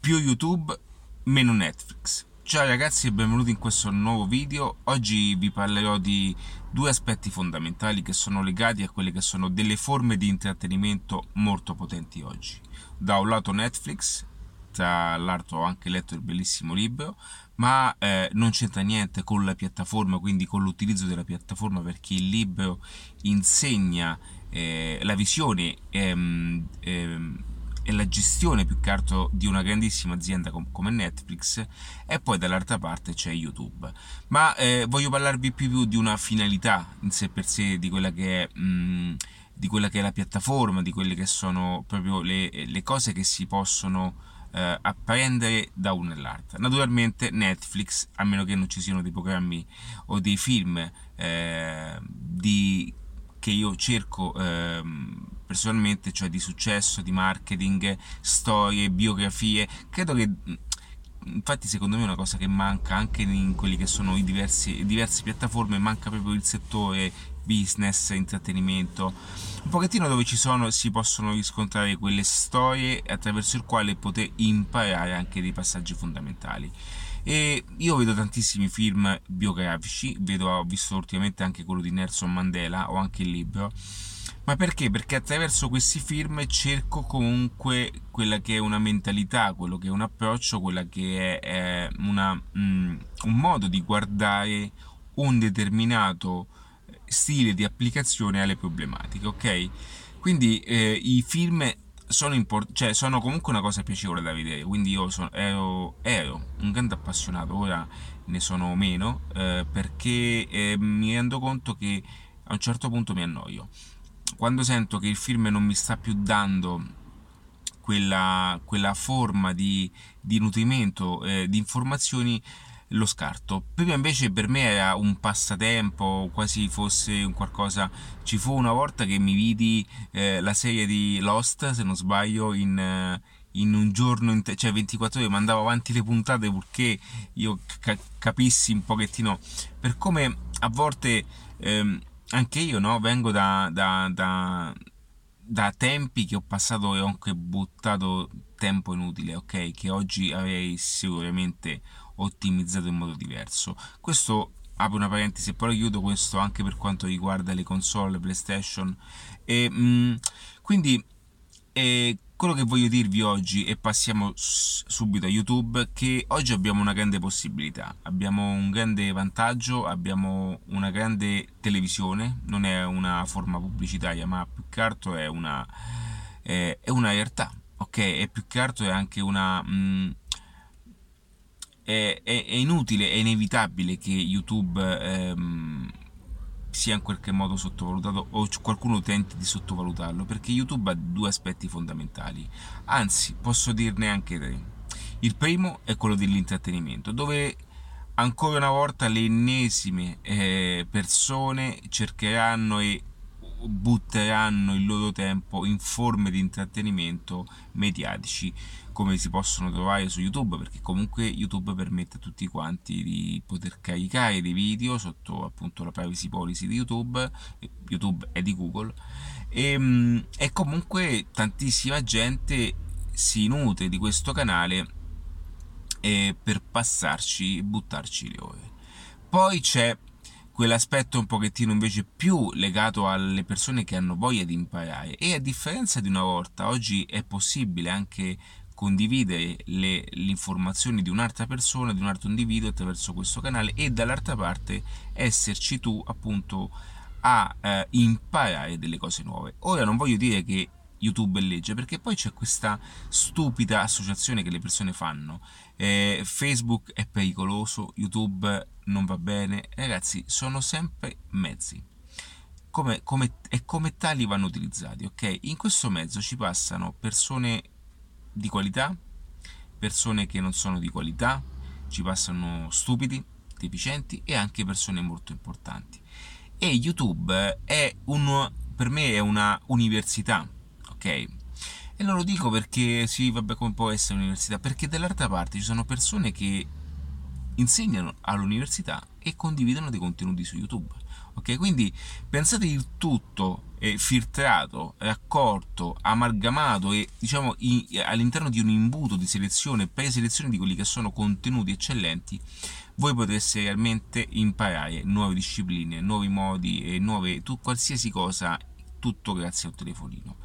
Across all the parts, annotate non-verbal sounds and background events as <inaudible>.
più YouTube, meno Netflix. Ciao ragazzi e benvenuti in questo nuovo video. Oggi vi parlerò di due aspetti fondamentali che sono legati a quelle che sono delle forme di intrattenimento molto potenti oggi. Da un lato Netflix, tra l'altro ho anche letto il bellissimo libro, ma eh, non c'entra niente con la piattaforma, quindi con l'utilizzo della piattaforma perché il libro insegna eh, la visione ehm, ehm, e la gestione più che altro di una grandissima azienda come Netflix e poi dall'altra parte c'è YouTube. Ma eh, voglio parlarvi più di una finalità in sé per sé di quella che è, mh, mm, di quella che è la piattaforma, di quelle che sono proprio le, le cose che si possono eh, apprendere da una all'altra. Naturalmente Netflix, a meno che non ci siano dei programmi o dei film eh, di, che io cerco eh, personalmente, cioè di successo, di marketing, storie, biografie. Credo che infatti secondo me è una cosa che manca anche in quelli che sono i diversi, diverse piattaforme, manca proprio il settore business, intrattenimento, un pochettino dove ci sono, si possono riscontrare quelle storie attraverso il quale poter imparare anche dei passaggi fondamentali. E io vedo tantissimi film biografici, vedo, ho visto ultimamente anche quello di Nelson Mandela, o anche il libro, ma perché? Perché attraverso questi film cerco comunque quella che è una mentalità, quello che è un approccio, quella che è, è una, mm, un modo di guardare un determinato stile di applicazione alle problematiche, ok? Quindi eh, i film sono, import- cioè, sono comunque una cosa piacevole da vedere, quindi io sono, ero, ero, un grande appassionato, ora ne sono meno, eh, perché eh, mi rendo conto che a un certo punto mi annoio quando sento che il film non mi sta più dando quella, quella forma di, di nutrimento, eh, di informazioni, lo scarto. Prima invece per me era un passatempo, quasi fosse un qualcosa. Ci fu una volta che mi vidi eh, la serie di Lost, se non sbaglio, in, eh, in un giorno, in te- cioè 24 ore, mandavo avanti le puntate perché io ca- capissi un pochettino per come a volte. Ehm, anche io no, vengo da, da, da, da, tempi che ho passato e ho anche buttato tempo inutile, ok? Che oggi avrei sicuramente ottimizzato in modo diverso. Questo apro una parentesi e poi chiudo questo anche per quanto riguarda le console PlayStation. E, mh, mm, quindi e quello che voglio dirvi oggi, e passiamo subito a YouTube, che oggi abbiamo una grande possibilità, abbiamo un grande vantaggio, abbiamo una grande televisione, non è una forma pubblicitaria, ma più che altro è una, è, è una realtà, ok? E più che altro è anche una... Mh, mm, è, è, inutile, è inevitabile che YouTube... Ehm, sia in qualche modo sottovalutato o qualcuno tenti di sottovalutarlo perché YouTube ha due aspetti fondamentali, anzi posso dirne anche tre. Il primo è quello dell'intrattenimento, dove ancora una volta le ennesime eh, persone cercheranno e butteranno il loro tempo in forme di intrattenimento mediatici come si possono trovare su YouTube perché comunque YouTube permette a tutti quanti di poter caricare dei video sotto appunto la privacy policy di YouTube YouTube è di Google e, ehm, e comunque tantissima gente si nutre di questo canale eh, per passarci buttarci le ore. Poi c'è quell'aspetto un pochettino invece più legato alle persone che hanno voglia di imparare e a differenza di una volta oggi è possibile anche condividere le, le informazioni di un'altra persona, di un altro individuo attraverso questo canale e dall'altra parte esserci tu appunto a eh, imparare delle cose nuove. Ora non voglio dire che YouTube è legge, perché poi c'è questa stupida associazione che le persone fanno. Eh, Facebook è pericoloso, YouTube non va bene. Ragazzi, sono sempre mezzi. Come, come, e come tali vanno utilizzati, ok? In questo mezzo ci passano persone di qualità, persone che non sono di qualità, ci passano stupidi, deficienti e anche persone molto importanti. E YouTube è un, per me è una università ok? E non lo dico perché sì, vabbè, come può essere un'università, perché dall'altra parte ci sono persone che insegnano all'università e condividono dei contenuti su YouTube. Ok, quindi pensate il tutto è filtrato, raccolto, amalgamato e diciamo in, all'interno di un imbuto di selezione, preselezione di quelli che sono contenuti eccellenti, voi potreste realmente imparare nuove discipline, nuovi modi e nuove, tu, qualsiasi cosa, tutto grazie al telefonino.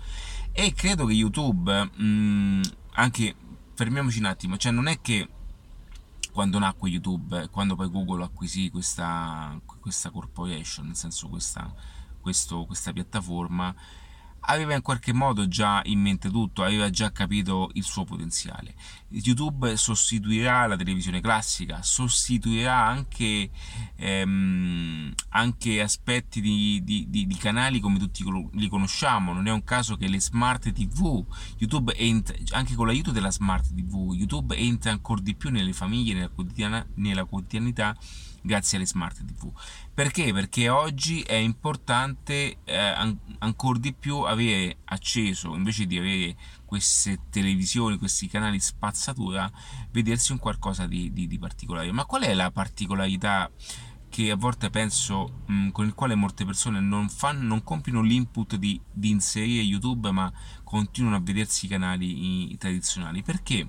E credo che YouTube, mh, mm, anche fermiamoci un attimo, cioè non è che quando nacque YouTube, quando poi Google acquisì questa, questa corporation, nel senso questa, questo, questa piattaforma, aveva in qualche modo già in mente tutto, aveva già capito il suo potenziale. YouTube sostituirà la televisione classica, sostituirà anche, ehm, anche aspetti di, di, di, di, canali come tutti li conosciamo. Non è un caso che le smart TV, YouTube entra, anche con l'aiuto della smart TV, YouTube entra ancora di più nelle famiglie, nella, quotidiana, nella quotidianità grazie alle smart TV. Perché? Perché oggi è importante eh, an- ancora di più avere acceso, invece di avere queste televisioni, questi canali spazzatura, vedersi un qualcosa di, di, di particolare. Ma qual è la particolarità? che a volte penso mh, con il quale molte persone non, fanno, non compiono l'input di, di, inserire YouTube ma continuano a vedersi i canali i, tradizionali perché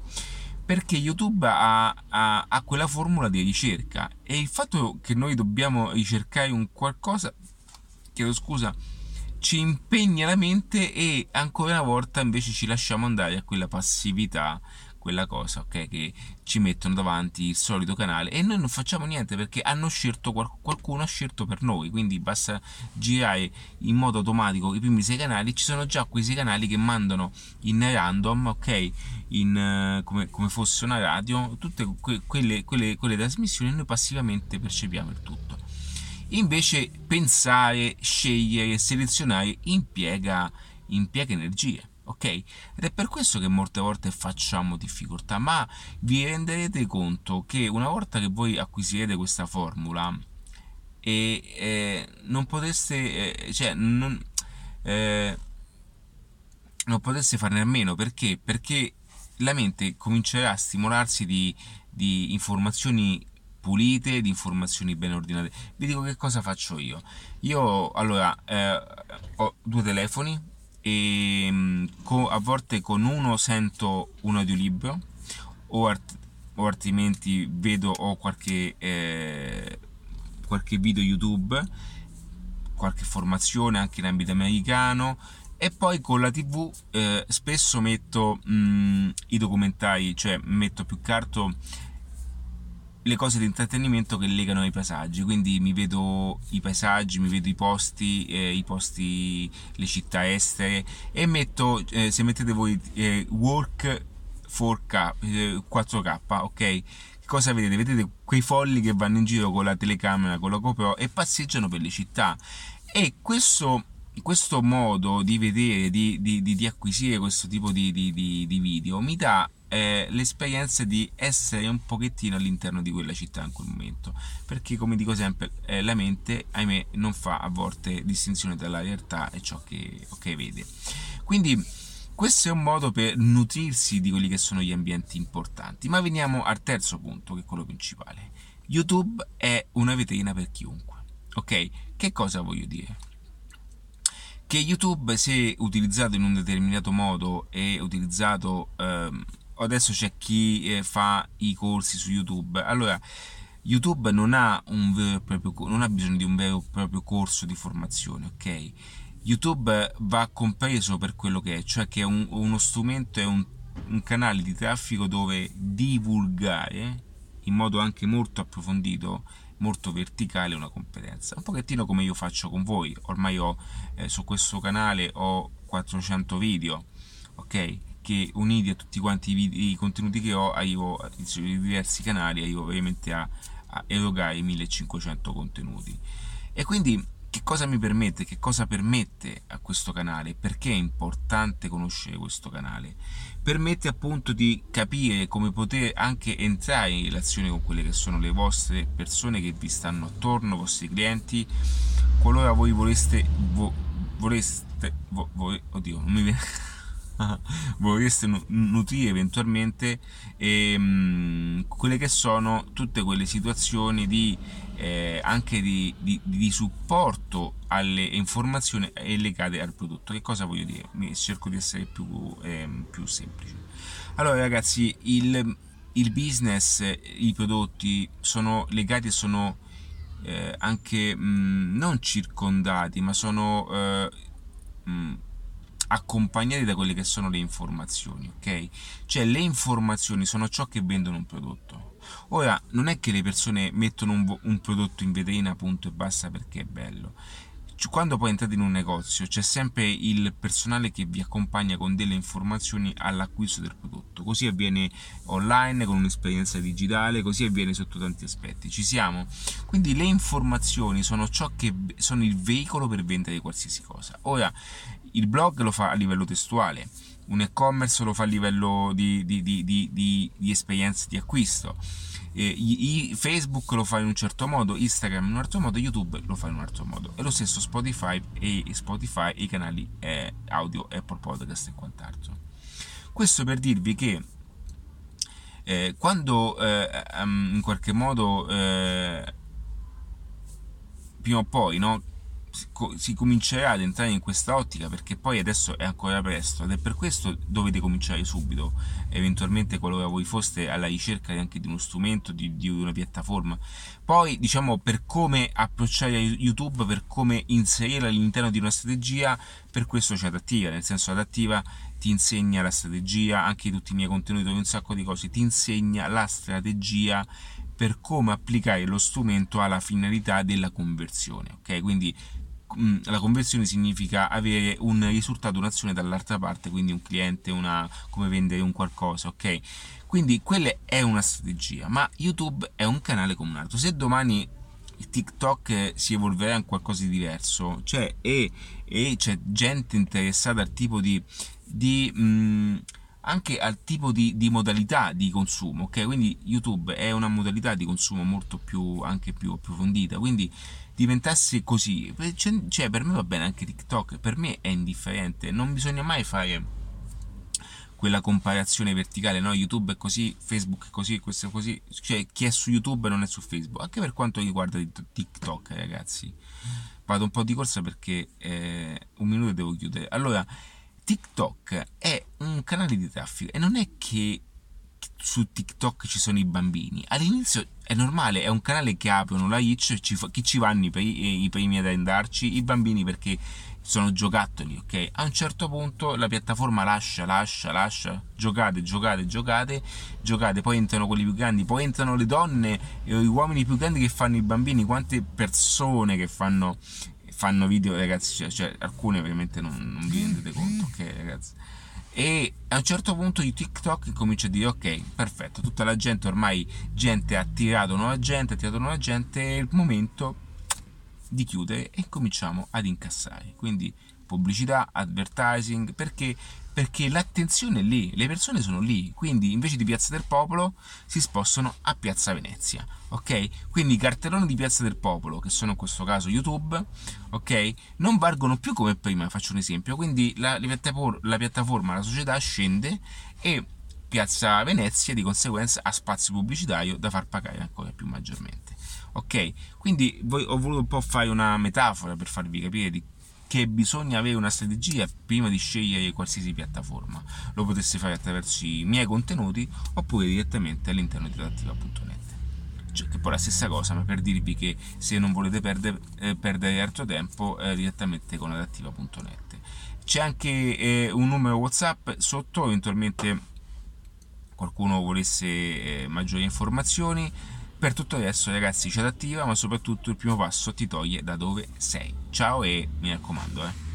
perché YouTube ha, ha, ha, quella formula di ricerca. E il fatto che noi dobbiamo ricercare un qualcosa, chiedo scusa, ci impegna la mente e ancora una volta invece ci lasciamo andare a quella passività quella cosa, ok? Che ci mettono davanti il solito canale e noi non facciamo niente perché hanno scelto qualcuno ha scelto per noi, quindi basta girare in modo automatico i primi sei canali, ci sono già quei sei canali che mandano in random, ok? In, uh, come, come, fosse una radio, tutte que- quelle, quelle, quelle trasmissioni noi passivamente percepiamo il tutto. Invece pensare, scegliere, selezionare impiega, impiega energie ok? Ed è per questo che molte volte facciamo difficoltà, ma vi renderete conto che una volta che voi acquisirete questa formula e eh, non poteste, eh, cioè non, eh, non poteste farne a meno perché? Perché la mente comincerà a stimolarsi di, di informazioni pulite, di informazioni ben ordinate. Vi dico che cosa faccio io. Io allora eh, ho due telefoni, e ehm, a volte con uno sento un audiolibro o, art- o altrimenti vedo o qualche, eh, qualche video YouTube, qualche formazione anche in ambito americano e poi con la tv eh, spesso metto mh, mm, i documentari, cioè metto più carto le cose di intrattenimento che legano ai paesaggi, quindi mi vedo i paesaggi, mi vedo i posti, eh, i posti, le città estere e metto, eh, se mettete voi eh, Work 4K, 4K, eh, ok? Cosa vedete? Vedete quei folli che vanno in giro con la telecamera, con la GoPro e passeggiano per le città e questo questo modo di vedere, di, di, di, di acquisire questo tipo di, video mi dà eh, l'esperienza di essere un pochettino all'interno di quella città in quel momento. Perché come dico sempre eh, la mente ahimè non fa a volte distinzione tra la realtà e ciò che okay, vede. Quindi questo è un modo per nutrirsi di quelli che sono gli ambienti importanti. Ma veniamo al terzo punto che è quello principale. Youtube è una vetrina per chiunque. Ok? Che cosa voglio dire? Che YouTube se utilizzato in un determinato modo e utilizzato ehm, adesso c'è chi eh, fa i corsi su YouTube. Allora, YouTube non ha, proprio, non ha, bisogno di un vero e proprio corso di formazione, ok? YouTube va compreso per quello che è, cioè che è un, uno strumento, è un, un canale di traffico dove divulgare in modo anche molto approfondito, molto verticale una competenza. Un pochettino come io faccio con voi. Ormai ho eh, su questo canale ho 400 video, ok? Che uniti a tutti quanti i, video, i contenuti che ho arrivo sui diversi canali arrivo ovviamente a, a erogare 1500 contenuti. E quindi che cosa mi permette, che cosa permette a questo canale, perché è importante conoscere questo canale. Permette appunto di capire come poter anche entrare in relazione con quelle che sono le vostre persone che vi stanno attorno, i vostri clienti, qualora voi voleste, vo, voleste, vo, voi, oddio, non mi viene <laughs> vorreste nutrire eventualmente ehm, quelle che sono tutte quelle situazioni di eh, anche di, di, di, supporto alle informazioni legate al prodotto. Che cosa voglio dire? Cerco di essere più, ehm, più semplice. Allora, ragazzi, il, il business, i prodotti sono legati e sono eh, anche mh, mm, non circondati, ma sono eh, mh, mm, accompagnati da quelle che sono le informazioni, ok? Cioè le informazioni sono ciò che vendono un prodotto. Ora, non è che le persone mettono un, un prodotto in vetrina, punto e basta perché è bello quando poi entrate in un negozio c'è sempre il personale che vi accompagna con delle informazioni all'acquisto del prodotto. Così avviene online con un'esperienza digitale così avviene sotto tanti aspetti. Ci siamo? Quindi le informazioni sono ciò che sono il veicolo per vendere qualsiasi cosa. Ora il blog lo fa a livello testuale un e-commerce lo fa a livello di, di, di, di esperienze di acquisto eh, Facebook lo fa in un certo modo, Instagram in un altro modo, YouTube lo fa in un altro modo. E lo stesso Spotify e Spotify i canali eh, audio, Apple Podcast e quant'altro. Questo per dirvi che eh, quando eh, um, in qualche modo eh, prima o poi no, si comincerà ad entrare in questa ottica perché poi adesso è ancora presto ed è per questo dovete cominciare subito. Eventualmente qualora voi foste alla ricerca anche di uno strumento di, di una piattaforma. Poi diciamo per come approcciare YouTube per come inserirla all'interno di una strategia per questo c'è adattiva nel senso adattiva ti insegna la strategia anche tutti i miei contenuti un sacco di cose ti insegna la strategia per come applicare lo strumento alla finalità della conversione ok? Quindi Mm, la conversione significa avere un risultato, un'azione dall'altra parte, quindi un cliente, una, come vendere un qualcosa, ok? Quindi quella è una strategia, ma YouTube è un canale come un altro. Se domani TikTok si evolverà in qualcosa di diverso, cioè, e, e c'è gente interessata al tipo di, di mh, mm, anche al tipo di, di, modalità di consumo, ok? Quindi YouTube è una modalità di consumo molto più, anche più approfondita, quindi diventasse così, cioè per me va bene anche TikTok, per me è indifferente, non bisogna mai fare quella comparazione verticale, no? YouTube è così, Facebook è così, questo è così, cioè chi è su YouTube non è su Facebook, anche per quanto riguarda TikTok, ragazzi. Vado un po' di corsa perché eh, un minuto devo chiudere. Allora, TikTok è un canale di traffico e non è che su TikTok ci sono i bambini. All'inizio è normale, è un canale che aprono la itch, ci chi ci vanno i, i primi ad andarci? I bambini perché sono giocattoli, ok? A un certo punto la piattaforma lascia, lascia, lascia, giocate, giocate, giocate, giocate, poi entrano quelli più grandi, poi entrano le donne e gli uomini più grandi che fanno i bambini, quante persone che fanno, fanno video, ragazzi, cioè, cioè alcune ovviamente non, non vi rendete conto, ok ragazzi? e a un certo punto di TikTok comincia a dire ok perfetto tutta la gente ormai gente ha attirato nuova gente ha attirato nuova gente è il momento di chiudere e cominciamo ad incassare quindi pubblicità advertising perché perché l'attenzione è lì, le persone sono lì, quindi invece di Piazza del Popolo si spostano a Piazza Venezia, ok? Quindi i cartelloni di Piazza del Popolo, che sono in questo caso YouTube, ok? Non valgono più come prima, faccio un esempio, quindi la, la piattaforma, la società scende e Piazza Venezia di conseguenza ha spazio pubblicitario da far pagare ancora più maggiormente. Ok? Quindi ho voluto un po' fare una metafora per farvi capire di che bisogna avere una strategia prima di scegliere qualsiasi piattaforma. Lo potesse fare attraverso i miei contenuti oppure direttamente all'interno di redattiva.net. Cioè, che poi è la stessa cosa, ma per dirvi che se non volete perdere, eh, perdere altro tempo, eh, direttamente con adattiva.net. C'è anche eh, un numero WhatsApp sotto, eventualmente qualcuno volesse eh, maggiori informazioni per tutto adesso ragazzi c'è attiva ma soprattutto il primo passo ti toglie da dove sei. Ciao e mi raccomando eh.